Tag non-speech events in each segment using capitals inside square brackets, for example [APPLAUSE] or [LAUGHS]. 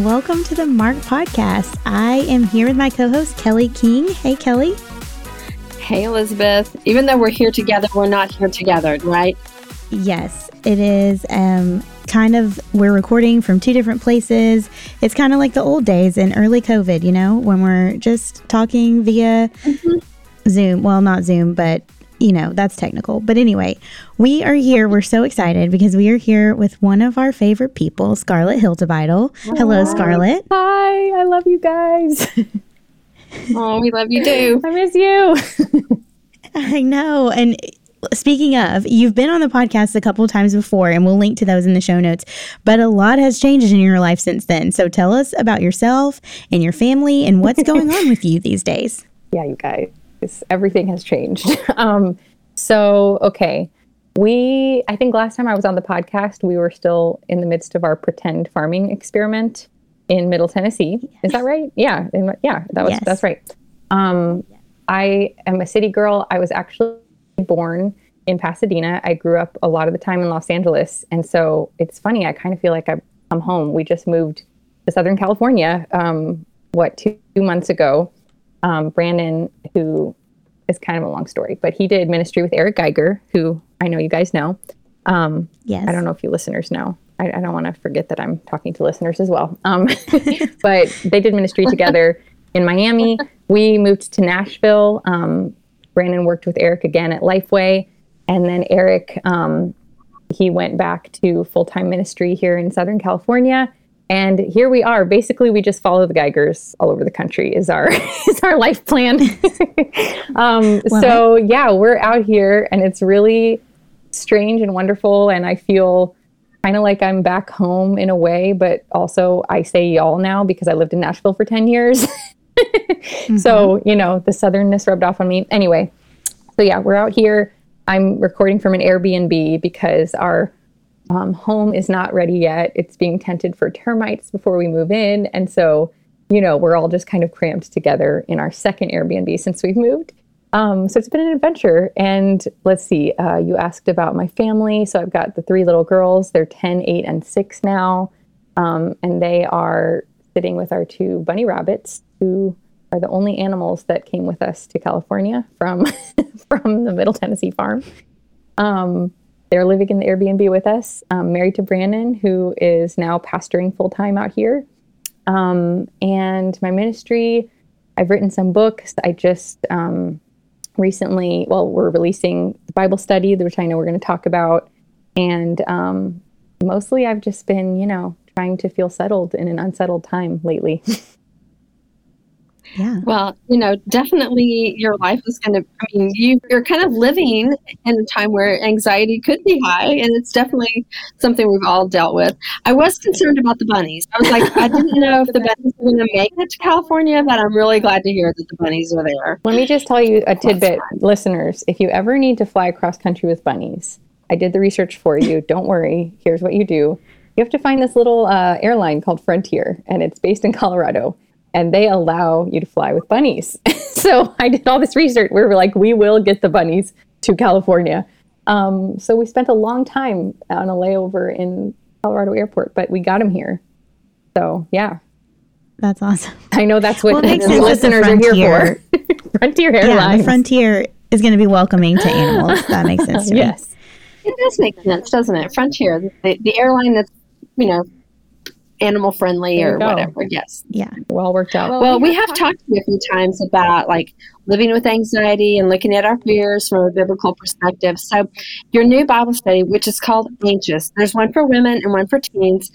And welcome to the Mark Podcast. I am here with my co host, Kelly King. Hey, Kelly. Hey, Elizabeth. Even though we're here together, we're not here together, right? Yes, it is um, kind of, we're recording from two different places. It's kind of like the old days in early COVID, you know, when we're just talking via mm-hmm. Zoom. Well, not Zoom, but you know, that's technical. But anyway, we are here. We're so excited because we are here with one of our favorite people, Scarlet Hiltibidal. Hello, Scarlet. Hi, I love you guys. [LAUGHS] oh, we love you too. I miss you. [LAUGHS] I know. And speaking of, you've been on the podcast a couple times before, and we'll link to those in the show notes. But a lot has changed in your life since then. So tell us about yourself and your family and what's going [LAUGHS] on with you these days. Yeah, you guys everything has changed. [LAUGHS] um, so, okay. We, I think last time I was on the podcast, we were still in the midst of our pretend farming experiment in Middle Tennessee. Is that right? Yeah. In, yeah, that was, yes. that's right. Um, I am a city girl. I was actually born in Pasadena. I grew up a lot of the time in Los Angeles. And so it's funny. I kind of feel like I'm home. We just moved to Southern California, um, what, two, two months ago um, Brandon, who is kind of a long story, but he did ministry with Eric Geiger, who I know you guys know. Um, yes. I don't know if you listeners know. I, I don't want to forget that I'm talking to listeners as well. Um, [LAUGHS] but they did ministry together in Miami. We moved to Nashville. Um, Brandon worked with Eric again at Lifeway. And then Eric, um, he went back to full time ministry here in Southern California. And here we are. Basically, we just follow the Geigers all over the country. Is our [LAUGHS] is our life plan. [LAUGHS] um, so yeah, we're out here, and it's really strange and wonderful. And I feel kind of like I'm back home in a way, but also I say y'all now because I lived in Nashville for ten years. [LAUGHS] mm-hmm. So you know the southernness rubbed off on me. Anyway, so yeah, we're out here. I'm recording from an Airbnb because our um, home is not ready yet. It's being tented for termites before we move in. And so, you know, we're all just kind of cramped together in our second Airbnb since we've moved. Um, so it's been an adventure. And let's see, uh, you asked about my family. So I've got the three little girls. They're 10, 8, and 6 now. Um, and they are sitting with our two bunny rabbits, who are the only animals that came with us to California from, [LAUGHS] from the Middle Tennessee farm. Um, they're living in the Airbnb with us, um, married to Brandon, who is now pastoring full time out here. Um, and my ministry, I've written some books. I just um, recently, well, we're releasing the Bible study, which I know we're going to talk about. And um, mostly I've just been, you know, trying to feel settled in an unsettled time lately. [LAUGHS] Yeah. Well, you know, definitely your life is going to, I mean, you, you're kind of living in a time where anxiety could be high, and it's definitely something we've all dealt with. I was concerned about the bunnies. I was like, I didn't know if the bunnies were going to make it to California, but I'm really glad to hear that the bunnies are there. Let me just tell you a tidbit, listeners. If you ever need to fly across country with bunnies, I did the research for you. Don't worry. Here's what you do you have to find this little uh, airline called Frontier, and it's based in Colorado and they allow you to fly with bunnies. [LAUGHS] so I did all this research. We were like, we will get the bunnies to California. Um, so we spent a long time on a layover in Colorado Airport, but we got them here. So yeah, that's awesome. [LAUGHS] I know that's what well, listeners are here for. Frontier [LAUGHS] Airlines. Yeah, the Frontier is going to be welcoming to animals. That makes sense. To yes, me. it does make sense, doesn't it? Frontier, the, the airline that's you know animal friendly or go. whatever. Yes. Yeah. Well worked out. Well, well we have talked to you a few times about like living with anxiety and looking at our fears from a biblical perspective. So, your new Bible study, which is called Anxious, there's one for women and one for teens.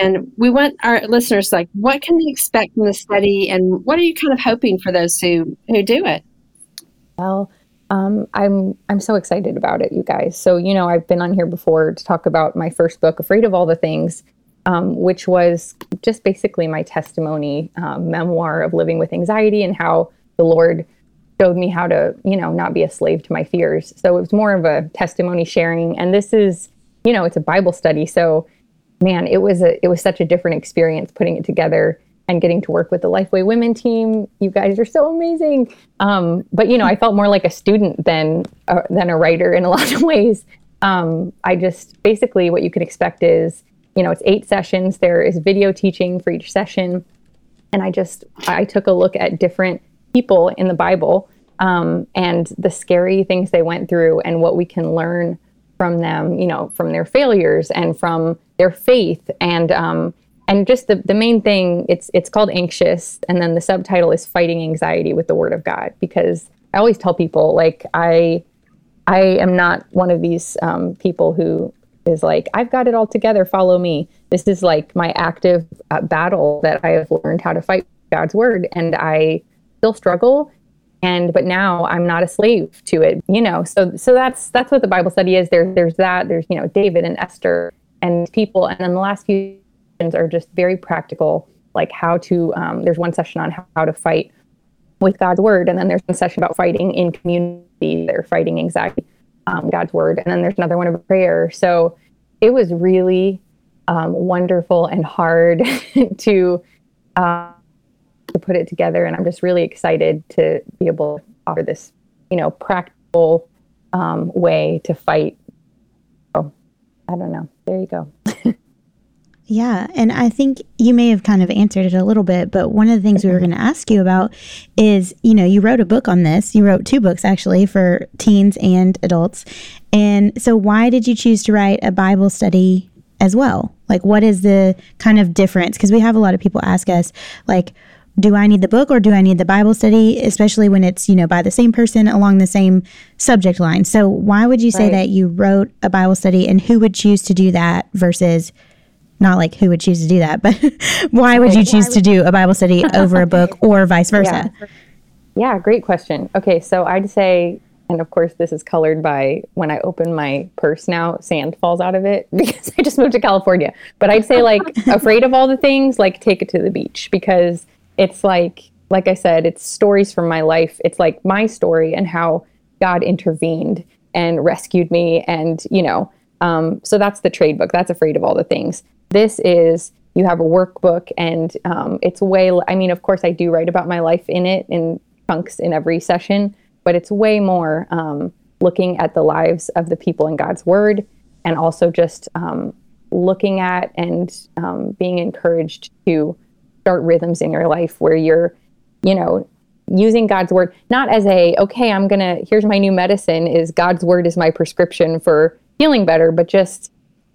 And we want our listeners like, what can they expect from the study, and what are you kind of hoping for those who who do it? Well, um, I'm I'm so excited about it, you guys. So you know, I've been on here before to talk about my first book, Afraid of All the Things, um, which was just basically my testimony um, memoir of living with anxiety and how the Lord showed me how to, you know, not be a slave to my fears. So it was more of a testimony sharing. And this is, you know, it's a Bible study. So, man, it was a it was such a different experience putting it together and getting to work with the Lifeway Women team. You guys are so amazing. Um, but you know, I felt more like a student than uh, than a writer in a lot of [LAUGHS] ways. Um, I just basically what you could expect is you know, it's eight sessions. There is video teaching for each session. And I just, I took a look at different people in the Bible um, and the scary things they went through and what we can learn from them, you know, from their failures and from their faith. And, um, and just the, the main thing, it's, it's called Anxious. And then the subtitle is Fighting Anxiety with the Word of God. Because I always tell people, like, I, I am not one of these um, people who is like, I've got it all together, follow me. This is like my active uh, battle that I have learned how to fight God's word. And I still struggle. And, but now I'm not a slave to it, you know? So, so that's, that's what the Bible study is. There's, there's that, there's, you know, David and Esther and people. And then the last few sessions are just very practical, like how to, um, there's one session on how, how to fight with God's word. And then there's one session about fighting in community. They're fighting anxiety um, God's word. And then there's another one of prayer. So it was really um, wonderful and hard [LAUGHS] to uh, to put it together. And I'm just really excited to be able to offer this, you know, practical um, way to fight. Oh, I don't know. There you go. Yeah. And I think you may have kind of answered it a little bit, but one of the things we were mm-hmm. going to ask you about is you know, you wrote a book on this. You wrote two books actually for teens and adults. And so, why did you choose to write a Bible study as well? Like, what is the kind of difference? Because we have a lot of people ask us, like, do I need the book or do I need the Bible study, especially when it's, you know, by the same person along the same subject line? So, why would you say right. that you wrote a Bible study and who would choose to do that versus not like who would choose to do that, [LAUGHS] but why would you choose to do a Bible study [LAUGHS] over a book or vice versa? Yeah. yeah, great question. Okay, so I'd say, and of course, this is colored by when I open my purse now, sand falls out of it [LAUGHS] because I just moved to California. But I'd say, like, afraid of all the things, like, take it to the beach because it's like, like I said, it's stories from my life. It's like my story and how God intervened and rescued me. And, you know, um, so that's the trade book. That's afraid of all the things. This is you have a workbook and um, it's way i mean of course i do write about my life in it in chunks in every session but it's way more um, looking at the lives of the people in god's word and also just um, looking at and um, being encouraged to start rhythms in your life where you're you know using god's word not as a okay i'm gonna here's my new medicine is god's word is my prescription for feeling better but just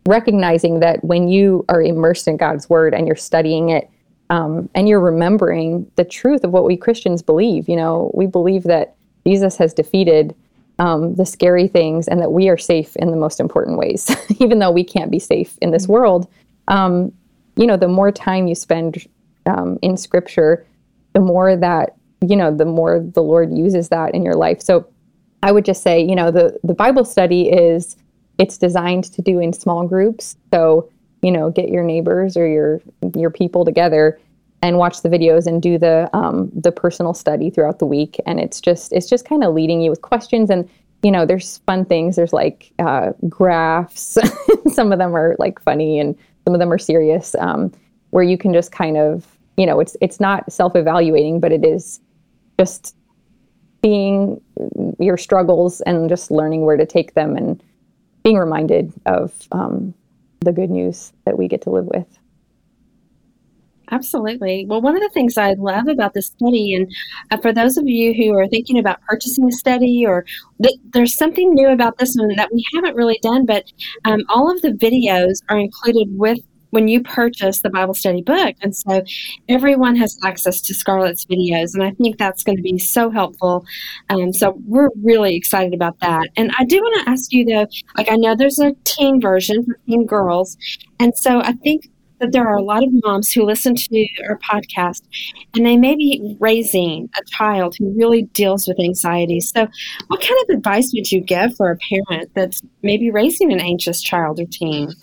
recognizing that when you are immersed in God's word and you're studying it um, and you're remembering the truth of what we Christians believe, you know, we believe that Jesus has defeated um, the scary things and that we are safe in the most important ways, [LAUGHS] even though we can't be safe in this world. Um, you know, the more time you spend um, in scripture, the more that, you know, the more the Lord uses that in your life. So I would just say, you know, the, the Bible study is it's designed to do in small groups. So, you know, get your neighbors or your your people together and watch the videos and do the um, the personal study throughout the week. And it's just it's just kind of leading you with questions and you know there's fun things. There's like uh, graphs. [LAUGHS] some of them are like funny and some of them are serious. Um, where you can just kind of you know it's it's not self evaluating, but it is just seeing your struggles and just learning where to take them and being reminded of um, the good news that we get to live with. Absolutely. Well, one of the things I love about this study, and uh, for those of you who are thinking about purchasing a study, or th- there's something new about this one that we haven't really done, but um, all of the videos are included with when you purchase the Bible study book. And so everyone has access to Scarlet's videos. And I think that's going to be so helpful. Um, so we're really excited about that. And I do want to ask you, though, like I know there's a teen version for teen girls. And so I think that there are a lot of moms who listen to our podcast and they may be raising a child who really deals with anxiety. So, what kind of advice would you give for a parent that's maybe raising an anxious child or teen?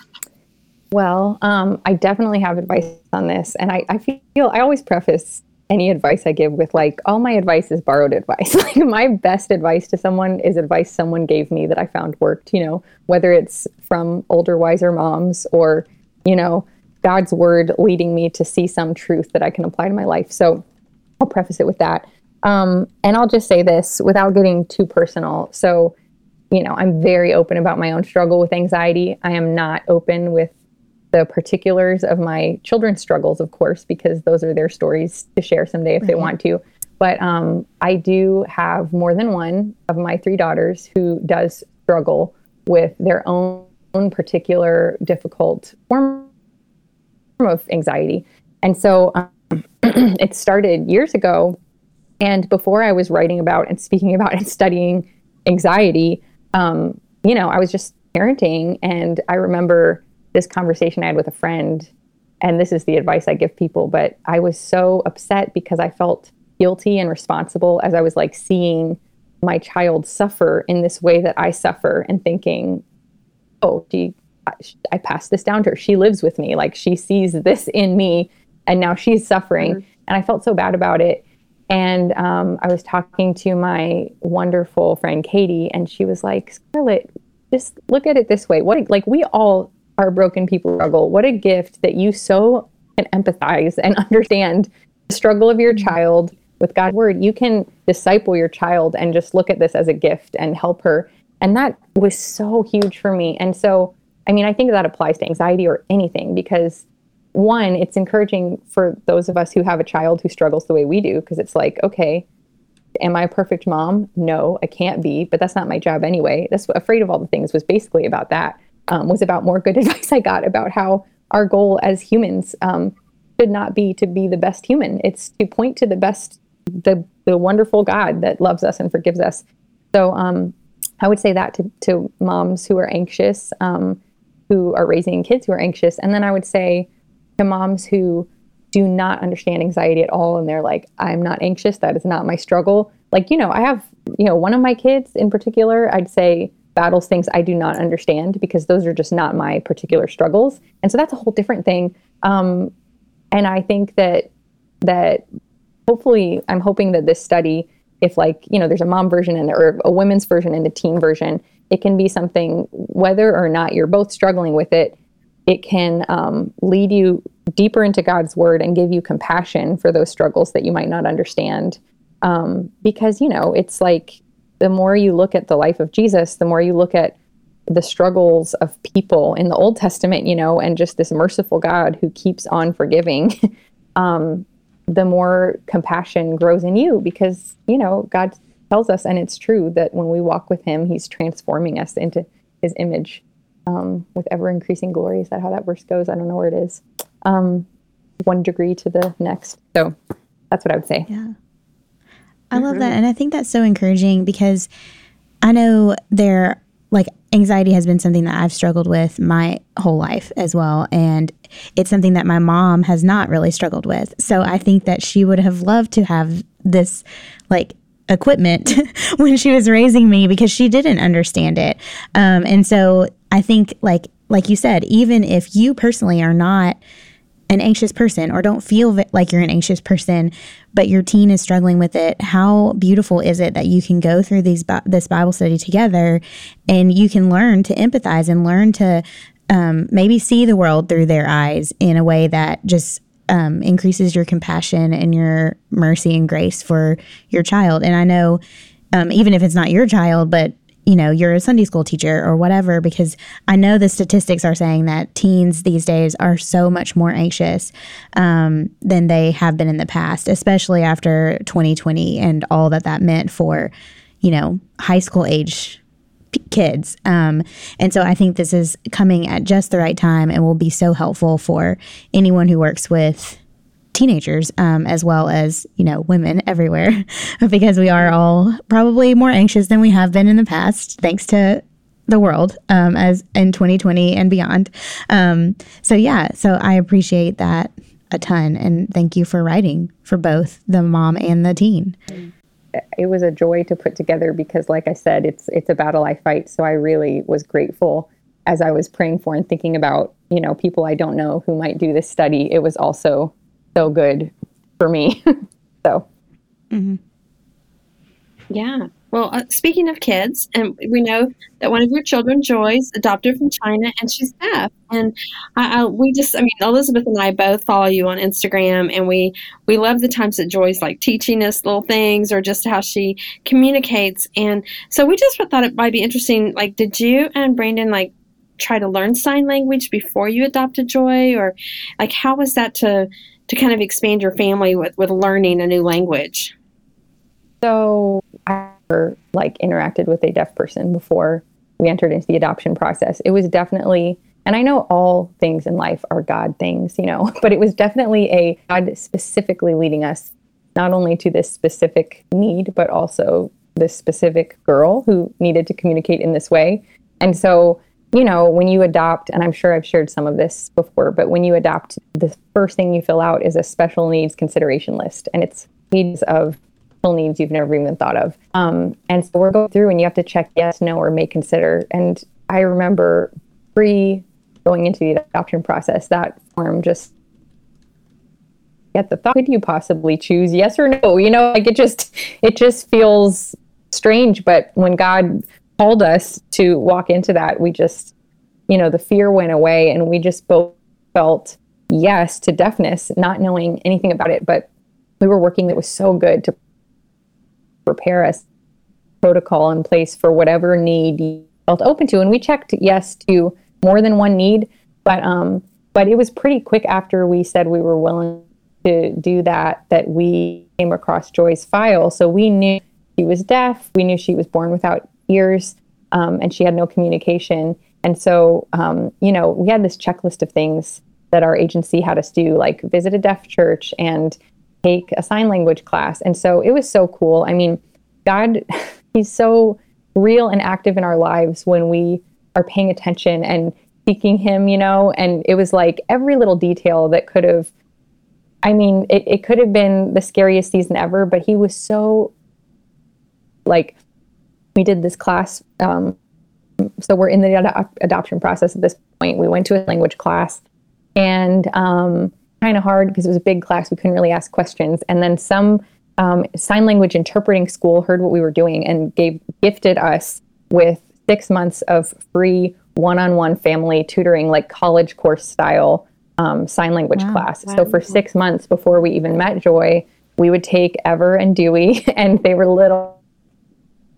Well, um, I definitely have advice on this. And I, I feel I always preface any advice I give with like, all my advice is borrowed advice. [LAUGHS] like, my best advice to someone is advice someone gave me that I found worked, you know, whether it's from older, wiser moms or, you know, God's word leading me to see some truth that I can apply to my life. So I'll preface it with that. Um, and I'll just say this without getting too personal. So, you know, I'm very open about my own struggle with anxiety. I am not open with the particulars of my children's struggles, of course, because those are their stories to share someday if they want to. But um, I do have more than one of my three daughters who does struggle with their own, own particular difficult form of anxiety. And so um, [CLEARS THROAT] it started years ago. And before I was writing about and speaking about and studying anxiety, um, you know, I was just parenting. And I remember this conversation I had with a friend, and this is the advice I give people, but I was so upset because I felt guilty and responsible as I was like seeing my child suffer in this way that I suffer and thinking, oh, I passed this down to her. She lives with me. Like she sees this in me and now she's suffering. Mm-hmm. And I felt so bad about it. And um, I was talking to my wonderful friend Katie, and she was like, Scarlet, just look at it this way. What like we all are broken people struggle. What a gift that you so can empathize and [LAUGHS] understand the struggle of your mm-hmm. child with God's word. You can disciple your child and just look at this as a gift and help her. And that was so huge for me. And so, I mean, I think that applies to anxiety or anything because one, it's encouraging for those of us who have a child who struggles the way we do, because it's like, okay, am I a perfect mom? No, I can't be, but that's not my job anyway. That's afraid of all the things was basically about that. Um, was about more good [LAUGHS] advice I got about how our goal as humans um, should not be to be the best human. It's to point to the best, the the wonderful God that loves us and forgives us. So um, I would say that to, to moms who are anxious, um, who are raising kids who are anxious, and then I would say to moms who do not understand anxiety at all and they're like i'm not anxious that is not my struggle like you know i have you know one of my kids in particular i'd say battles things i do not understand because those are just not my particular struggles and so that's a whole different thing um, and i think that that hopefully i'm hoping that this study if like you know there's a mom version and or a women's version and a teen version it can be something whether or not you're both struggling with it it can um, lead you deeper into God's word and give you compassion for those struggles that you might not understand. Um, because, you know, it's like the more you look at the life of Jesus, the more you look at the struggles of people in the Old Testament, you know, and just this merciful God who keeps on forgiving, [LAUGHS] um, the more compassion grows in you because, you know, God tells us, and it's true, that when we walk with Him, He's transforming us into His image um, with ever increasing glory. Is that how that verse goes? I don't know where it is. Um, one degree to the next. So that's what I would say. Yeah. I mm-hmm. love that. And I think that's so encouraging because I know there, like, anxiety has been something that I've struggled with my whole life as well. And it's something that my mom has not really struggled with. So I think that she would have loved to have this, like, equipment [LAUGHS] when she was raising me because she didn't understand it. Um, and so I think like like you said, even if you personally are not an anxious person or don't feel like you're an anxious person, but your teen is struggling with it, how beautiful is it that you can go through these this Bible study together and you can learn to empathize and learn to um, maybe see the world through their eyes in a way that just um, increases your compassion and your mercy and grace for your child. And I know, um, even if it's not your child, but you know, you're a Sunday school teacher or whatever, because I know the statistics are saying that teens these days are so much more anxious um, than they have been in the past, especially after 2020 and all that that meant for, you know, high school age kids. Um, and so I think this is coming at just the right time and will be so helpful for anyone who works with teenagers um, as well as you know women [LAUGHS] everywhere [LAUGHS] because we are all probably more anxious than we have been in the past thanks to the world um, as in 2020 and beyond. Um, so yeah so i appreciate that a ton and thank you for writing for both the mom and the teen. It was a joy to put together because like i said it's it's a battle i fight so i really was grateful as I was praying for and thinking about, you know, people I don't know who might do this study, it was also so good for me. [LAUGHS] so, mm-hmm. yeah. Well, uh, speaking of kids, and we know that one of your children, Joy's adopted from China, and she's deaf. And I, I, we just, I mean, Elizabeth and I both follow you on Instagram, and we we love the times that Joy's like teaching us little things, or just how she communicates. And so we just thought it might be interesting. Like, did you and Brandon like try to learn sign language before you adopted Joy, or like how was that to to kind of expand your family with with learning a new language? So I like interacted with a deaf person before we entered into the adoption process. It was definitely, and I know all things in life are God things, you know, [LAUGHS] but it was definitely a God specifically leading us not only to this specific need, but also this specific girl who needed to communicate in this way. And so, you know, when you adopt, and I'm sure I've shared some of this before, but when you adopt, the first thing you fill out is a special needs consideration list, and it's needs of special needs you've never even thought of. Um, and so we're going through and you have to check yes, no, or may consider. And I remember pre going into the adoption process, that form just get the thought, could you possibly choose yes or no? You know, like it just, it just feels strange. But when God called us to walk into that, we just, you know, the fear went away and we just both felt yes to deafness, not knowing anything about it. But we were working that was so good to prepare us protocol in place for whatever need you felt open to. And we checked yes to more than one need, but um, but it was pretty quick after we said we were willing to do that that we came across Joy's file. So we knew she was deaf. We knew she was born without ears, um, and she had no communication. And so, um, you know, we had this checklist of things that our agency had us do, like visit a deaf church and take a sign language class. And so it was so cool. I mean, God, [LAUGHS] He's so real and active in our lives when we are paying attention and seeking Him, you know? And it was like every little detail that could have, I mean, it, it could have been the scariest season ever, but He was so, like, we did this class. Um, so we're in the ad- adoption process at this point. We went to a language class and um, kind of hard because it was a big class. We couldn't really ask questions. And then some um, sign language interpreting school heard what we were doing and gave gifted us with six months of free one-on-one family tutoring, like college course style um, sign language wow. class. Wow. So for six months before we even met Joy, we would take Ever and Dewey, [LAUGHS] and they were little.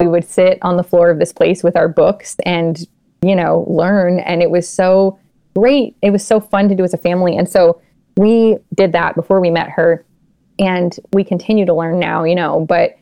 We would sit on the floor of this place with our books and you know learn, and it was so great. It was so fun to do as a family, and so we did that before we met her. And we continue to learn now you know but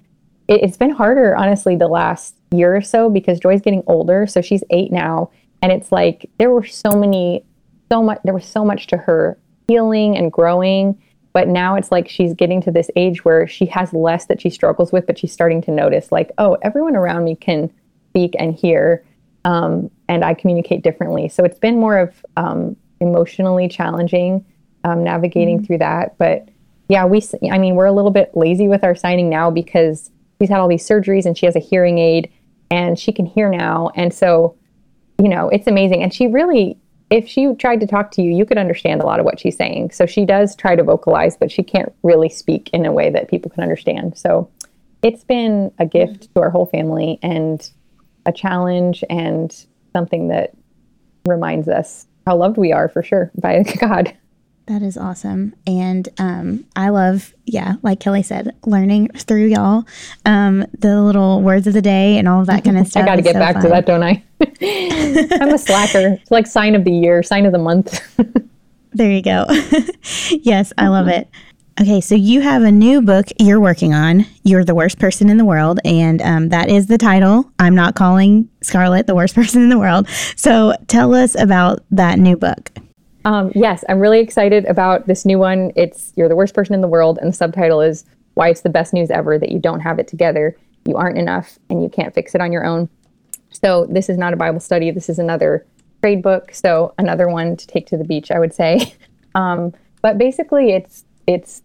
it, it's been harder honestly the last year or so because joy's getting older. So she's eight now. And it's like there were so many so much there was so much to her healing and growing but now it's like she's getting to this age where she has less that she struggles with but she's starting to notice like oh everyone around me can speak and hear um, and i communicate differently so it's been more of um, emotionally challenging um, navigating mm-hmm. through that. But yeah, we, I mean, we're a little bit lazy with our signing now because she's had all these surgeries and she has a hearing aid and she can hear now. And so, you know, it's amazing. And she really, if she tried to talk to you, you could understand a lot of what she's saying. So she does try to vocalize, but she can't really speak in a way that people can understand. So it's been a gift to our whole family and a challenge and something that reminds us how loved we are for sure by [LAUGHS] God. That is awesome. And um, I love, yeah, like Kelly said, learning through y'all, um, the little words of the day and all of that kind [LAUGHS] of stuff. I got to get so back fun. to that, don't I? [LAUGHS] I'm a slacker. It's like sign of the year, sign of the month. [LAUGHS] there you go. yes, I love it. Okay, so you have a new book you're working on. You're the worst person in the world, and um, that is the title. I'm not calling Scarlet the worst person in the world. So tell us about that new book. Um, yes, I'm really excited about this new one. It's You're the Worst Person in the World, and the subtitle is Why It's the Best News Ever That You Don't Have It Together, You Aren't Enough, and You Can't Fix It on Your Own. So, this is not a Bible study. This is another trade book. So, another one to take to the beach, I would say. [LAUGHS] Um, but basically, it's it's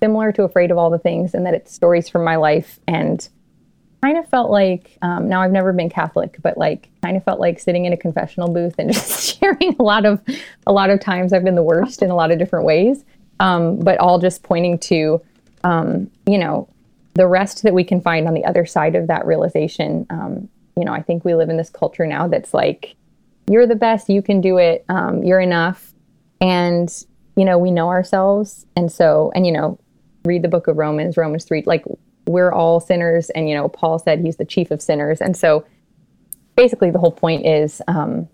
similar to Afraid of All the Things, and that it's stories from my life and kind of felt like um, now I've never been Catholic, but like kind of felt like sitting in a confessional booth and [LAUGHS] just sharing a lot of a lot of times I've been the worst in a lot of different ways, um, but all just pointing to um, you know the rest that we can find on the other side of that realization. Um, you know, I think we live in this culture now that's like you're the best, you can do it, um, you're enough, and you know we know ourselves, and so and you know read the book of Romans, Romans three, like we're all sinners. And you know paul said he's the chief of sinners. And so basically the whole point is um,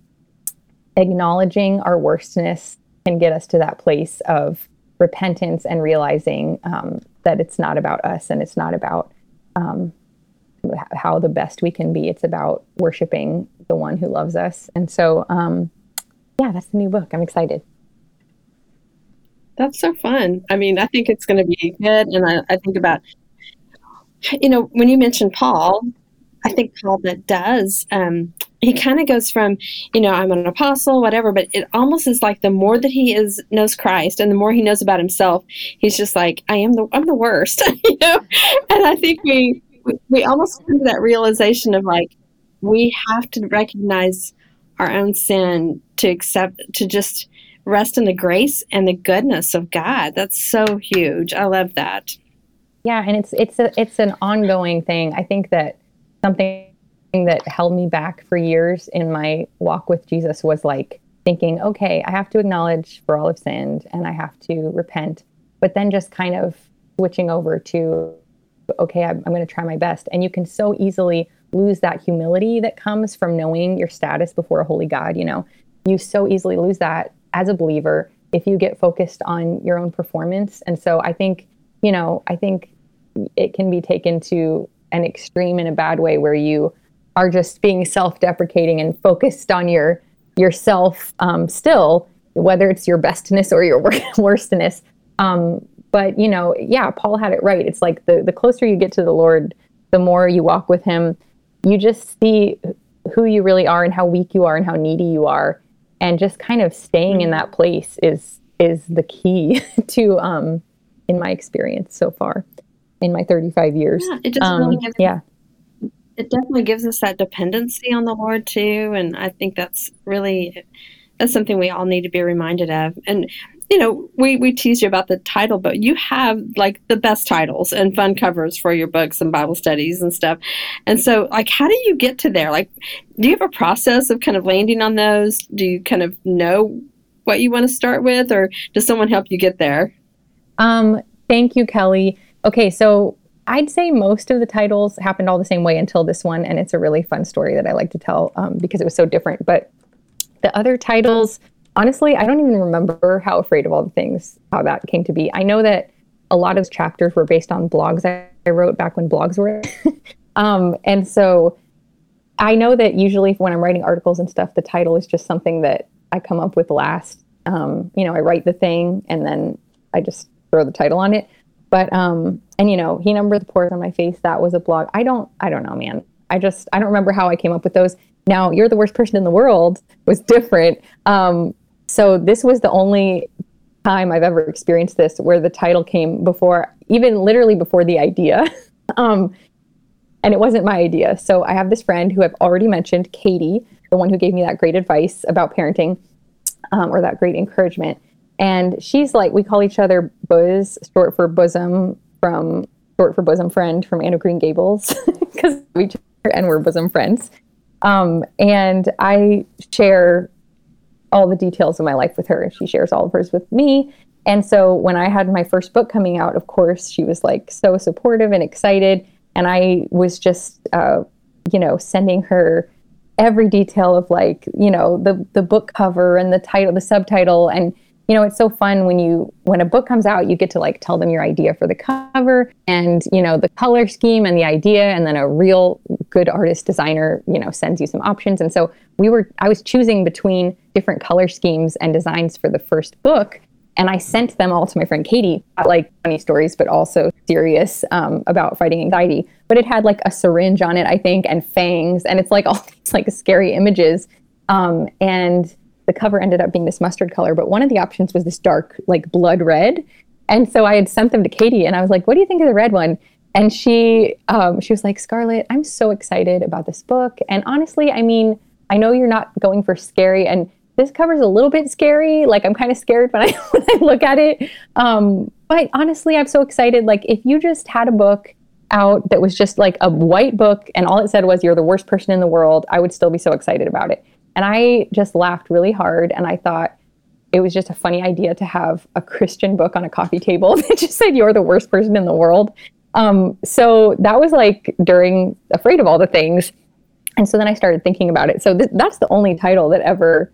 acknowledging our worstness can get us to that place of repentance and realizing um, that it's not about us and it's not about um, how the best we can be. It's about worshiping the one who loves us. And so um, yeah that's the new book. I'm excited. That's so fun. I mean i think it's going to be good. And I, I think about you know, when you mentioned Paul, I think Paul that does. Um, he kind of goes from, you know, I'm an apostle, whatever, but it almost is like the more that he is knows Christ and the more he knows about himself, he's just like, I am the I'm the worst, [LAUGHS] you know. And I think we we almost come to that realization of like we have to recognize our own sin to accept to just rest in the grace and the goodness of God. That's so huge. I love that. Yeah, and it's it's a it's an ongoing thing. I think that something that held me back for years in my walk with Jesus was like thinking, okay, I have to acknowledge for all have sinned and I have to repent, but then just kind of switching over to, okay, I'm, I'm going to try my best. And you can so easily lose that humility that comes from knowing your status before a holy God. You know, you so easily lose that as a believer if you get focused on your own performance. And so I think, you know, I think it can be taken to an extreme in a bad way where you are just being self-deprecating and focused on your yourself um, still whether it's your bestness or your [LAUGHS] worstness. Um, but you know yeah paul had it right. It's like the, the closer you get to the lord the more you walk with him. You just see who you really are and how weak you are and how needy you are. And just kind of staying in that place is is the key [LAUGHS] to um in my experience so far in my 35 years. Yeah, it just um, really gives yeah. It definitely gives us that dependency on the Lord too, and I think that's really that's something we all need to be reminded of. And you know, we we tease you about the title, but you have like the best titles and fun covers for your books and Bible studies and stuff. And so, like, how do you get to there? Like, do you have a process of kind of landing on those? Do you kind of know what you want to start with, or does someone help you get there? Um, thank you, Kelly. Okay, so I'd say most of the titles happened all the same way until this one, and it's a really fun story that I like to tell um, because it was so different. But the other titles, honestly, I don't even remember how afraid of all the things how that came to be. I know that a lot of chapters were based on blogs I, wrote back when blogs were, [LAUGHS] um, and so I know that usually when I'm writing articles and stuff, the title is just something that I come up with last. Um, you know, I write the thing and then I just throw the title on it. But um, and you know, he numbered the pores on my face. That was a blog. I don't, I don't know, man. I just, I don't remember how I came up with those. Now, you're the worst person in the world was different. Um, so this was the only time I've ever experienced this where the title came before, even literally before the idea. [LAUGHS] um, and it wasn't my idea. So I have this friend who I've already mentioned, Katie, the one who gave me that great advice about parenting um, or that great encouragement. And she's like, we call each other Buzz, short for bosom, from short for bosom friend from Anne of Green Gables, [LAUGHS] because we and we're bosom friends. Um, and I share all the details of my life with her, and she shares all of hers with me. And so when I had my first book coming out, of course, she was like so supportive and excited. And I was just, uh, you know, sending her every detail of like, you know, the the book cover and the title, the subtitle, and you know it's so fun when you when a book comes out you get to like tell them your idea for the cover and you know the color scheme and the idea and then a real good artist designer you know sends you some options. And so we were i was choosing between different color schemes and designs for the first book and i sent them all to my friend katie like funny stories but also serious um, about fighting anxiety. But it had like a syringe on it i think and fangs and it's like [LAUGHS] all these like scary images. Um, and the cover ended up being this mustard color, but one of the options was this dark, like blood red. And so I had sent them to Katie and I was like, what do you think of the red one? and she um, she was like, Scarlet, I'm so excited about this book. And honestly, I mean, I know you're not going for scary, and this cover's a little bit scary. Like I'm kind of scared when I [LAUGHS] when I look at it. Um, but honestly, I'm so excited. Like if you just had a book out that was just like a white book and all it said was you're the worst person in the world, I would still be so excited about it. And I just laughed really hard and I thought it was just a funny idea to have a Christian book on a coffee table [LAUGHS] that just said you're the worst person in the world. Um, so that was like during Afraid of All the Things. And so then I started thinking about it. So th- that's the only title that ever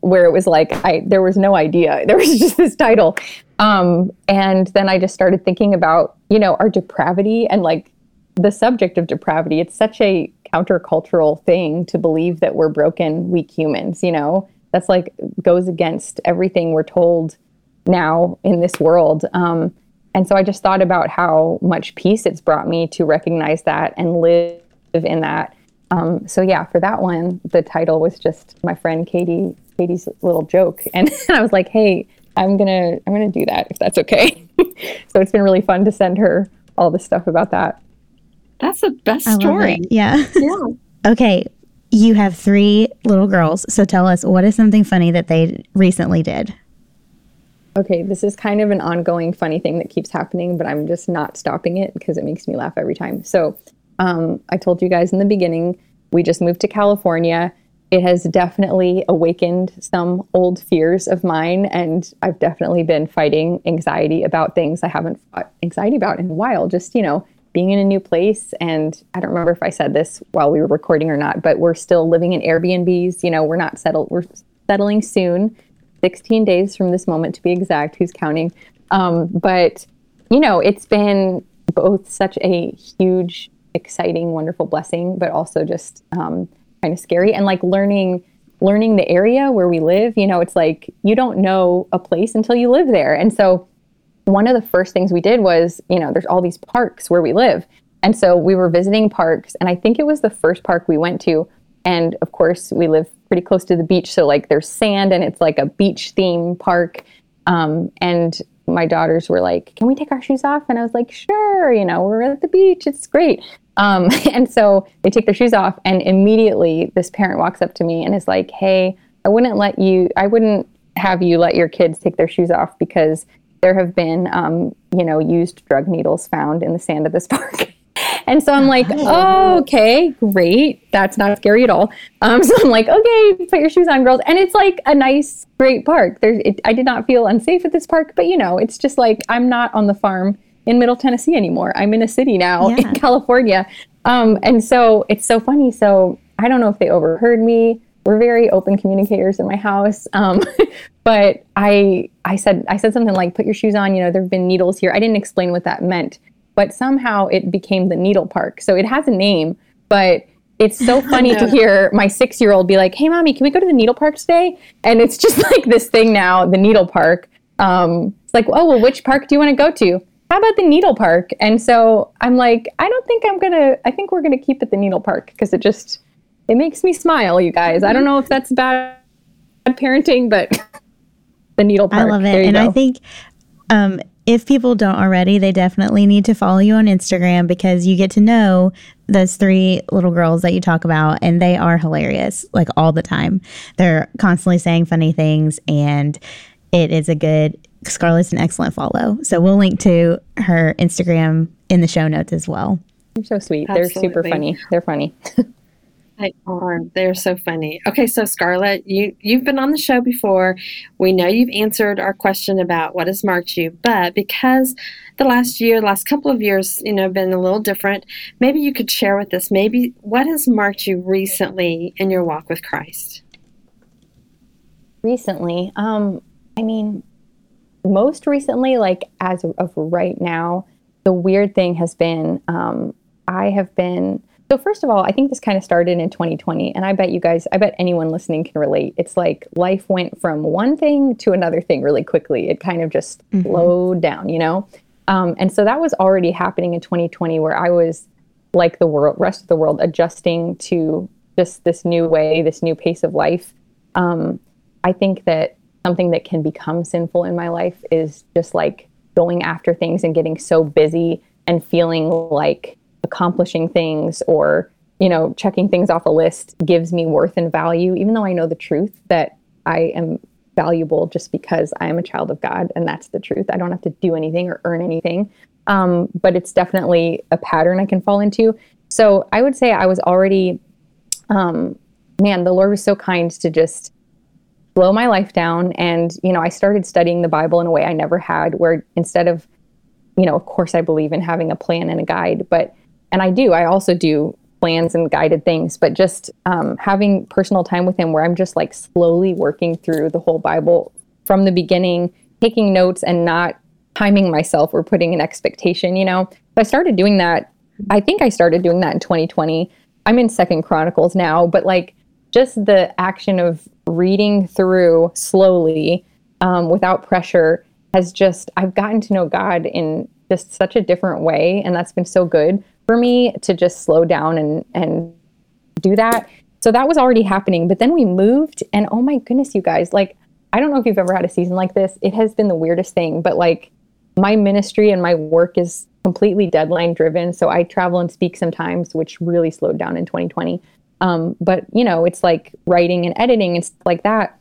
where it was like I there was no idea. [LAUGHS] There was just this title. Um, and then I just started thinking about, you know, our depravity and like the subject of depravity. It's such a countercultural thing to believe that we're broken, weak humans, you know. That's like goes against everything we're told now in this world. Um, and so I just thought about how much peace it's brought me to recognize that and live in that. Um, so yeah, for that one, the title was just my friend Katie Katie's little joke, [LAUGHS] and I was like, "Hey, I'm gonna I'm gonna do that if that's okay." [LAUGHS] so it's been really fun to send her all the stuff about that. That's the best story. Yeah. [LAUGHS] Yeah. okay. You have three little girls. So tell us what is something funny that they recently did? Okay, this is kind of an ongoing funny thing that keeps happening, but I'm just not stopping it because it makes me laugh every time. So, um, I told you guys in the beginning, we just moved to California it has definitely awakened some old fears of mine. And I've definitely been fighting anxiety about things I haven't fought anxiety about in a while. Just, you know, being in a new place. And I don't remember if I said this while we were recording or not, but we're still living in Airbnbs. You know, we're not settled, we're settling soon, 16 days from this moment to be exact. Who's counting? Um, but, you know, it's been both such a huge, exciting, wonderful blessing, but also just, um, kind of scary and like learning learning the area where we live you know it's like you don't know a place until you live there and so one of the first things we did was you know there's all these parks where we live. And so we were visiting parks and i think it was the first park we went to. And of course we live pretty close to the beach so like there's sand and it's like a beach theme park. Um, and my daughters were like can we take our shoes off? And i was like sure you know we're at the beach it's great. Um, [LAUGHS] and so they take their shoes off, and immediately this parent walks up to me and is like, "Hey, I wouldn't let you. I wouldn't have you let your kids take their shoes off because there have been, um, you know, used drug needles found in the sand of this [LAUGHS] park." And so I'm like, oh, okay, great. That's not scary at all. Um, [LAUGHS] so I'm like, okay, put your shoes on, girls. And it's like a nice, great park. There's, it, I did not feel unsafe at this park, but you know, it's just like I'm not on the farm in Middle Tennessee anymore. I'm in a city now yeah. in California. Um, and so it's so funny. So I don't know if they overheard me. We're very open communicators in my house. Um, [LAUGHS] but I I said I said something like, put your shoes on, you know, there've been needles here. I didn't explain what that meant, but somehow it became the needle park. So it has a name, but it's so [LAUGHS] funny to hear my six year old be like, Hey mommy, can we go to the needle park today? And it's just [LAUGHS] like this thing now, the needle park. Um, it's like, oh well, which park do you want to go to? how about the needle park? And so I'm like, I don't think I'm gonna. I think we're gonna keep it the needle park because it just it makes me smile, you guys. I don't know if that's bad parenting, but the needle park. I love it, and go. I think um, if people don't already, they definitely need to follow you on Instagram because you get to know those three little girls that you talk about, and they are hilarious, like all the time. They're constantly saying funny things, and it is a good Scarlet's an excellent follow. So we'll link to her Instagram in the show notes as well. They're so sweet. Absolutely. They're super funny. They're funny. [LAUGHS] They are. They're so funny. Okay, so Scarlet, you you've been on the show before. We know you've answered our question about what has marked you, but because the last year, the last couple of years, you know, been a little different, maybe you could share with us maybe what has marked you recently in your walk with Christ. Recently, um, I mean, most recently, like as of right now, the weird thing has been um, I have been. So, first of all, I think this kind of started in 2020. And I bet you guys, I bet anyone listening can relate. It's like life went from one thing to another thing really quickly. It kind of just mm-hmm. slowed down, you know? Um, and so that was already happening in 2020 where I was like the world, rest of the world, adjusting to just this new way, this new pace of life. Um, I think that something that can become sinful in my life is just like going after things and getting so busy and feeling like accomplishing things or you know checking things off a list gives me worth and value even though i know the truth that i am valuable just because i am a child of god and that's the truth. I don't have to do anything or earn anything. Um, but it's definitely a pattern i can fall into. So i would say i was already um, man the lord was so kind to just slow my life down. And you know i started studying the bible in a way i never had where instead of you know of course i believe in having a plan and a guide but and i do i also do plans and guided things but just um, having personal time with him where i'm just like slowly working through the whole bible from the beginning taking notes and not timing myself or putting an expectation you know? So i started doing that. I think i started doing that in 2020 i'm in second chronicles now but like just the action of reading through slowly um, without pressure has just I've gotten to know God in just such a different way, and that's been so good for me to just slow down and and do that. So that was already happening, but then we moved, and oh my goodness, you guys! Like I don't know if you've ever had a season like this. It has been the weirdest thing, but like my ministry and my work is completely deadline driven. So I travel and speak sometimes, which really slowed down in 2020. Um, but you know, it's like writing and editing and stuff like that.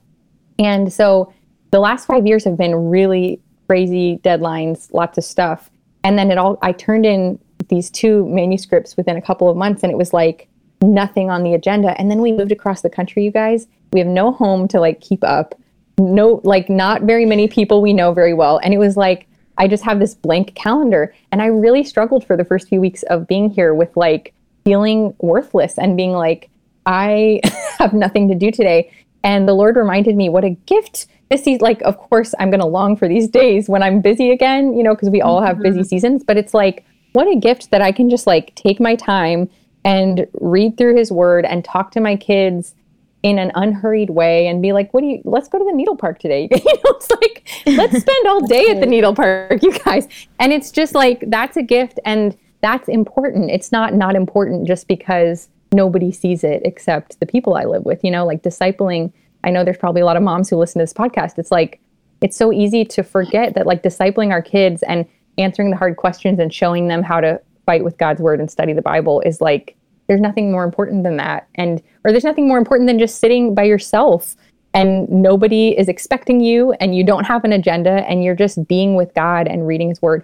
And so the last five years have been really crazy deadlines, lots of stuff. And then it all I turned in these two manuscripts within a couple of months and it was like nothing on the agenda. And then we moved across the country, you guys. We have no home to like keep up. No like not very many people we know very well. And it was like I just have this blank calendar. And I really struggled for the first few weeks of being here with like feeling worthless and being like, I [LAUGHS] have nothing to do today. And the Lord reminded me what a gift this is like, of course, I'm going to long for these days when I'm busy again, you know, because we all have busy mm-hmm. seasons. But it's like, what a gift that I can just like take my time and read through his word and talk to my kids in an unhurried way and be like, what do you, let's go to the needle park today. [LAUGHS] you know, it's like, let's spend all day at the needle park, you guys. And it's just like, that's a gift. And that's important. It's not not important just because nobody sees it except the people I live with, you know, like discipling. I know there's probably a lot of moms who listen to this podcast. It's like it's so easy to forget that like discipling our kids and answering the hard questions and showing them how to fight with God's word and study the Bible is like there's nothing more important than that. And or there's nothing more important than just sitting by yourself and nobody is expecting you and you don't have an agenda and you're just being with God and reading his word.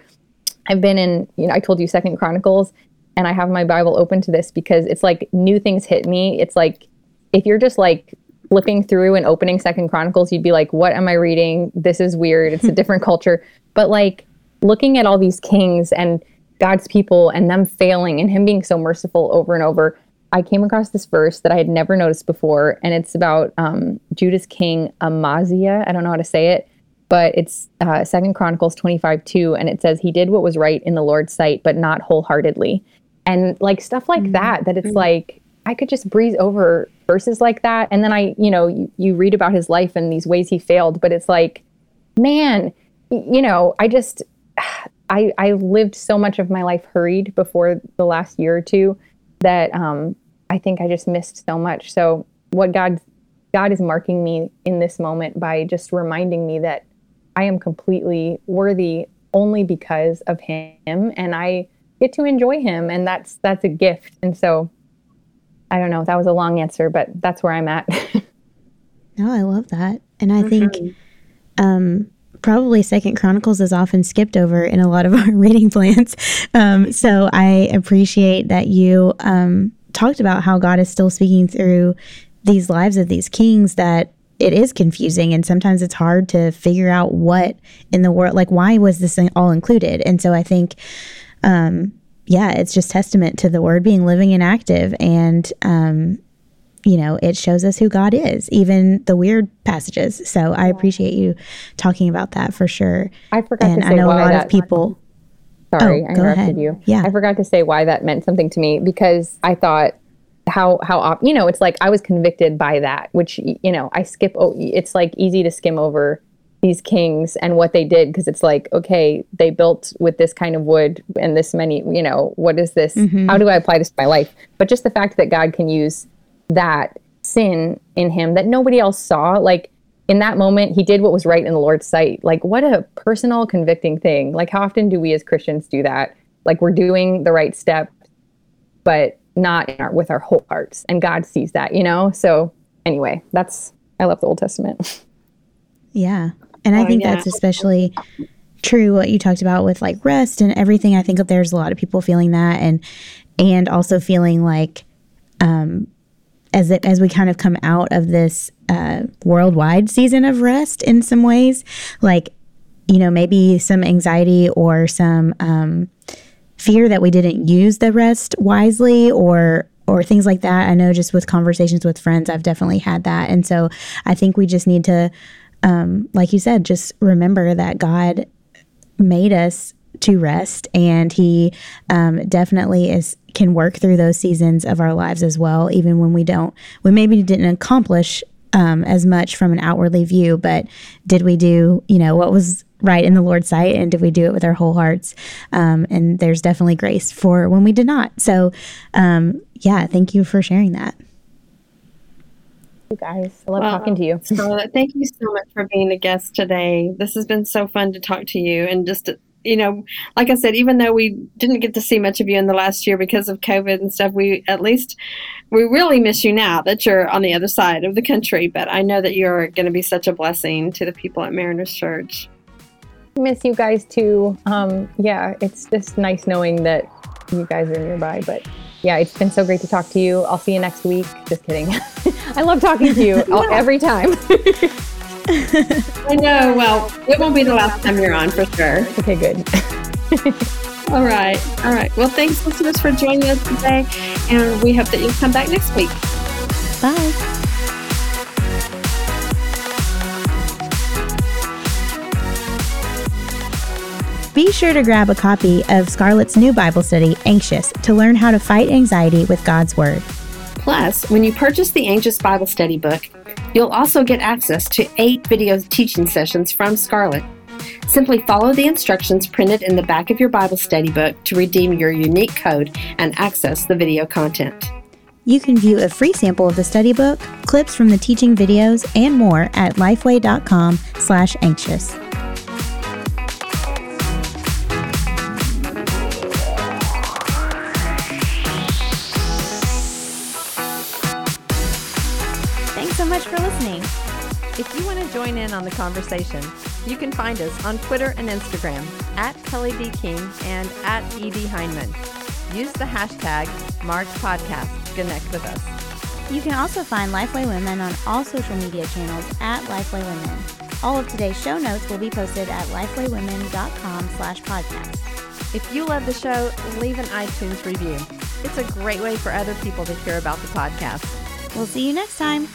I've been in, you know, I told you Second Chronicles, and I have my Bible open to this because it's like new things hit me. It's like if you're just like flipping through and opening Second Chronicles, you'd be like, "What am I reading? This is weird. It's a different culture." [LAUGHS] But like looking at all these kings and God's people and them failing and Him being so merciful over and over, I came across this verse that I had never noticed before, and it's about um, Judah's king Amaziah. I don't know how to say it but it's uh, Second Chronicles 25 2, and it says, He did what was right in the Lord's sight, but not wholeheartedly. And like stuff like mm-hmm. that, that it's mm-hmm. like, I could just breeze over verses like that. And then I, you know, you, you read about his life and these ways he failed, but it's like, man, you know, I just, I, I lived so much of my life hurried before the last year or two that um, I think I just missed so much. So what God God is marking me in this moment by just reminding me that I am completely worthy only because of him and I get to enjoy him and that's that's a gift. And so I don't know, that was a long answer, but that's where I'm at. [LAUGHS] no, I love that. And I think um probably second chronicles is often skipped over in a lot of [LAUGHS] our reading plans. Um, so i appreciate that you um, talked about how god is still speaking through these lives of these kings that it is confusing and sometimes it's hard to figure out what in the world like why was this all included? And so i think um yeah it's just testament to the word being living and active and um you know it shows us who god is even the weird passages so i appreciate you talking about that for sure i forgot and to say i know a lot of people sorry oh, i interrupted ahead. you yeah i forgot to say why that meant something to me because i thought how how you know it's like I was convicted by that, which you know I skip. Oh, it's like easy to skim over these kings and what they did because it's like okay they built with this kind of wood and this many you know what is this mm-hmm. how do i apply this to my life but just the fact that god can use that sin in him that nobody else saw like in that moment he did what was right in the lord's sight like what a personal convicting thing like how often do we as christians do that like we're doing the right step, but not our, with our whole hearts. And God sees that, you know? So, anyway, that's, I love the Old Testament. [LAUGHS] Yeah. And I Oh, think yeah. that's especially true what you talked about with like rest and everything. I think that there's a lot of people feeling that and and also feeling like um as it, as we kind of come out of this uh, worldwide season of rest in some ways, like you know maybe some anxiety or some um, fear that we didn't use the rest wisely or or things like that. I know just with conversations with friends, I've definitely had that, and so I think we just need to, um, like you said, just remember that God made us to rest, and He um, definitely is can work through those seasons of our lives as well, even when we don't, we maybe didn't accomplish um, as much from an outwardly view, but did we do, you know, what was right in the Lord's sight, and did we do it with our whole hearts? Um, and there's definitely grace for when we did not. So, um, yeah, thank you for sharing that. You guys, I love Well, talking to you. Scarlet, thank you so much for being a guest today. This has been so fun to talk to you and just you know, like I said, even though we didn't get to see much of you in the last year because of COVID and stuff, we at least we really miss you now that you're on the other side of the country. But I know that you're going to be such a blessing to the people at Mariners Church. miss you guys too. Um, yeah, it's just nice knowing that you guys are nearby. But yeah, it's been so great to talk to you. I'll see you next week. Just kidding. [LAUGHS] I love talking to you [LAUGHS] every time. [LAUGHS] I know. Well, it won't be the last time you're on for sure. okay, good. [LAUGHS] All right. All right. Well, thanks, listeners, for joining us today. And we hope that you'll come back next week. Bye. Be sure to grab a copy of Scarlet's new Bible study, Anxious, to learn how to fight anxiety with God's Word. Plus, when you purchase the Anxious Bible Study book, you'll also get access to eight video teaching sessions from Scarlet. Simply follow the instructions printed in the back of your Bible study book to redeem your unique code and access the video content. You can view a free sample of the study book, clips from the teaching videos, and more at lifeway.com join in on the conversation, you can find us on Twitter and Instagram at Kelly B. King and at E.D. Hyndman. Use the hashtag MarchPodcast to connect with us. You can also find Lifeway Women on all social media channels at Lifeway Women. All of today's show notes will be posted at lifewaywomen.com slash podcast. If you love the show, leave an iTunes review. It's a great way for other people to hear about the podcast. We'll see you next time.